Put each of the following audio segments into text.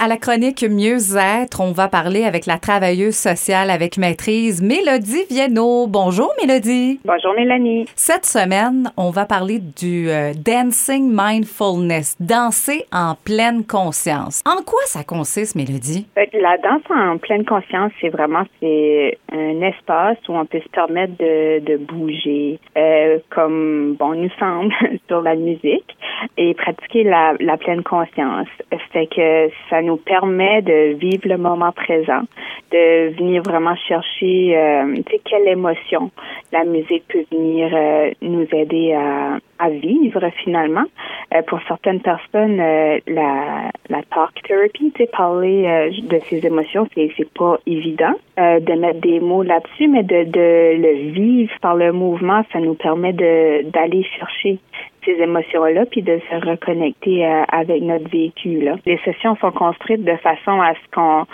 À la chronique Mieux-être, on va parler avec la travailleuse sociale avec maîtrise Mélodie Viennot. Bonjour Mélodie. Bonjour Mélanie. Cette semaine, on va parler du euh, Dancing Mindfulness, danser en pleine conscience. En quoi ça consiste Mélodie? La danse en pleine conscience, c'est vraiment c'est un espace où on peut se permettre de, de bouger, euh, comme bon nous semble sur la musique et pratiquer la, la pleine conscience. Fait que ça nous permet de vivre le moment présent, de venir vraiment chercher, euh, tu sais, quelle émotion la musique peut venir euh, nous aider à, à vivre finalement. Euh, pour certaines personnes, euh, la, la talk therapy, tu sais, parler euh, de ses émotions, c'est c'est pas évident de mettre des mots là-dessus, mais de, de le vivre par le mouvement, ça nous permet de d'aller chercher ces émotions-là, puis de se reconnecter avec notre véhicule. Les sessions sont construites de façon à ce qu'on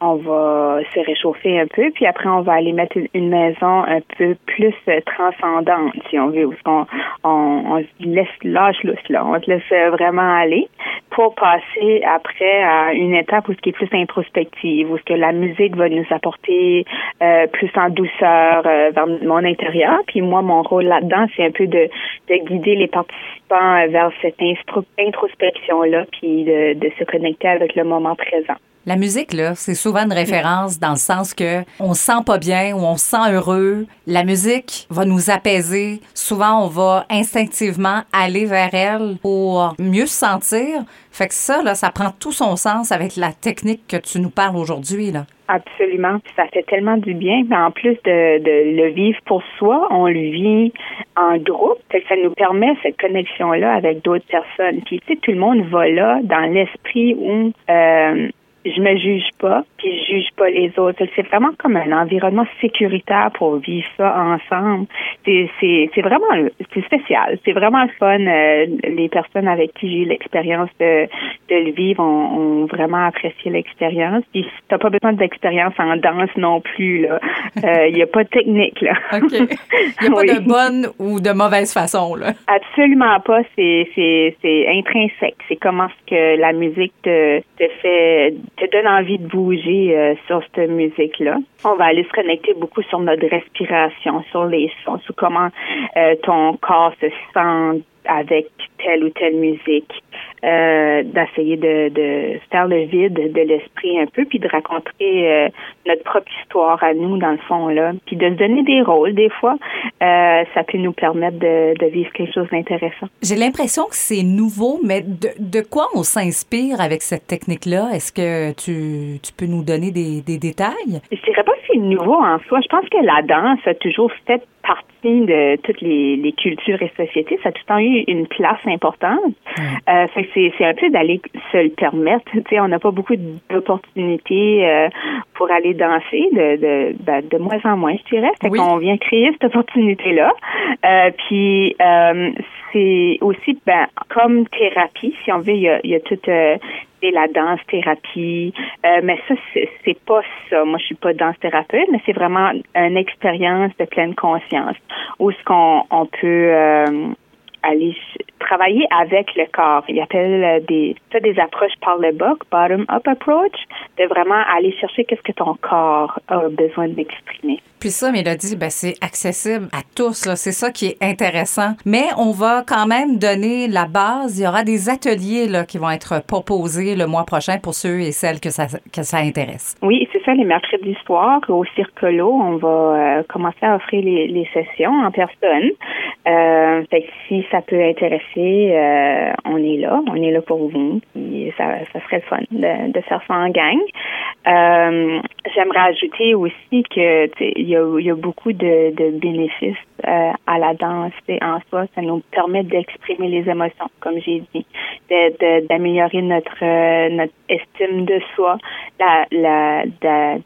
on va se réchauffer un peu, puis après on va aller mettre une, maison un peu plus transcendante, si on veut, où on, on, on se laisse lâche lousse, là. On se laisse vraiment aller pour passer après à une étape où ce qui est plus introspective, où ce que la musique va nous apporter euh, plus en douceur euh, vers mon intérieur. Puis moi, mon rôle là-dedans, c'est un peu de, de guider les participants vers cette introspection-là, puis de, de se connecter avec le moment présent. La musique, là, c'est souvent une référence dans le sens que on se sent pas bien ou on se sent heureux. La musique va nous apaiser. Souvent, on va instinctivement aller vers elle pour mieux se sentir. Fait que ça, là, ça prend tout son sens avec la technique que tu nous parles aujourd'hui, là. Absolument. Ça fait tellement du bien. En plus de, de, le vivre pour soi, on le vit en groupe. Ça nous permet cette connexion-là avec d'autres personnes. Puis, tu sais, tout le monde va là dans l'esprit où euh, je me juge pas, puis je juge pas les autres. C'est vraiment comme un environnement sécuritaire pour vivre ça ensemble. C'est c'est c'est vraiment c'est spécial. C'est vraiment le fun. Euh, les personnes avec qui j'ai eu l'expérience de de le vivre ont, ont vraiment apprécié l'expérience. Puis t'as pas besoin d'expérience en danse non plus là. Il euh, y a pas de technique là. OK. Il y a pas de bonne ou de mauvaise façon là. Absolument pas. C'est c'est c'est intrinsèque. C'est comment ce que la musique te te fait te donne envie de bouger euh, sur cette musique-là. On va aller se connecter beaucoup sur notre respiration, sur les sons, sur comment euh, ton corps se sent avec telle ou telle musique, euh, d'essayer de, de, faire le vide de l'esprit un peu, puis de raconter euh, notre propre histoire à nous, dans le fond, là, puis de se donner des rôles, des fois, euh, ça peut nous permettre de, de vivre quelque chose d'intéressant. J'ai l'impression que c'est nouveau, mais de, de quoi on s'inspire avec cette technique-là? Est-ce que tu, tu peux nous donner des, des détails? Je dirais pas que c'est nouveau en soi. Je pense que la danse a toujours fait partie de toutes les, les, cultures et sociétés. Ça a tout le temps eu une place importante. Euh, c'est, c'est un peu d'aller se le permettre. On n'a pas beaucoup d'opportunités euh, pour aller danser, de, de, ben, de, moins en moins, je dirais. Fait qu'on vient créer cette opportunité-là. Euh, puis euh, c'est aussi ben, comme thérapie, si on veut, il y a, il y a toute la danse thérapie. Euh, mais ça, c'est pas ça. Moi, je suis pas danse thérapeute, mais c'est vraiment une expérience de pleine conscience où ce qu'on on peut euh, aller travailler avec le corps. Il appelle euh, des ça des approches par le bas, bottom up approach, de vraiment aller chercher qu'est-ce que ton corps a besoin d'exprimer. Puis ça, Mélodie, ben, c'est accessible à tous. C'est ça qui est intéressant. Mais on va quand même donner la base. Il y aura des ateliers là, qui vont être proposés le mois prochain pour ceux et celles que ça, que ça intéresse. Oui, c'est ça. Les mercredis soirs au Circolo, on va euh, commencer à offrir les, sessions en personne. Euh, fait que si ça peut intéresser, euh, on est là. On est là pour vous. Ça, serait le fun de, faire ça en gang. Euh, J'aimerais ajouter aussi que il y a, beaucoup de, bénéfices euh, à la danse en soi. Ça nous permet d'exprimer les émotions, comme j'ai dit, d'améliorer notre euh, notre estime de soi,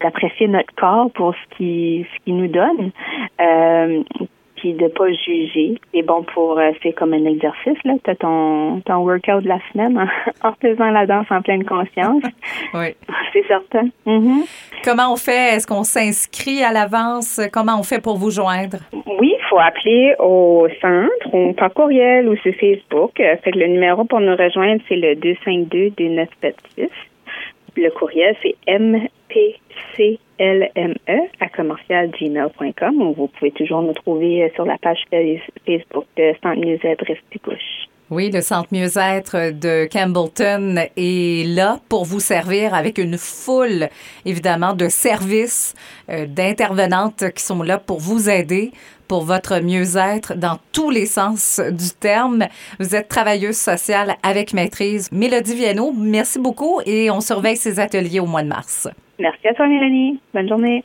d'apprécier notre corps pour ce qui ce qui nous donne. Puis de pas juger. C'est bon pour, euh, c'est comme un exercice, là. T'as ton, ton workout de la semaine en, faisant la danse en pleine conscience. oui. C'est certain. Mm-hmm. Comment on fait? Est-ce qu'on s'inscrit à l'avance? Comment on fait pour vous joindre? Oui, il faut appeler au centre ou par courriel ou sur Facebook. Fait que le numéro pour nous rejoindre, c'est le 252-2976. le courriel, c'est mpclme commercialgmail.com ou vous pouvez toujours nous trouver euh, sur la page Facebook de Centre Musette Restigouche. Oui, le Centre Mieux-être de Campbellton est là pour vous servir avec une foule, évidemment, de services, euh, d'intervenantes qui sont là pour vous aider pour votre mieux-être dans tous les sens du terme. Vous êtes travailleuse sociale avec maîtrise. Mélodie Viano, merci beaucoup et on surveille ces ateliers au mois de mars. Merci à toi, Mélanie. Bonne journée.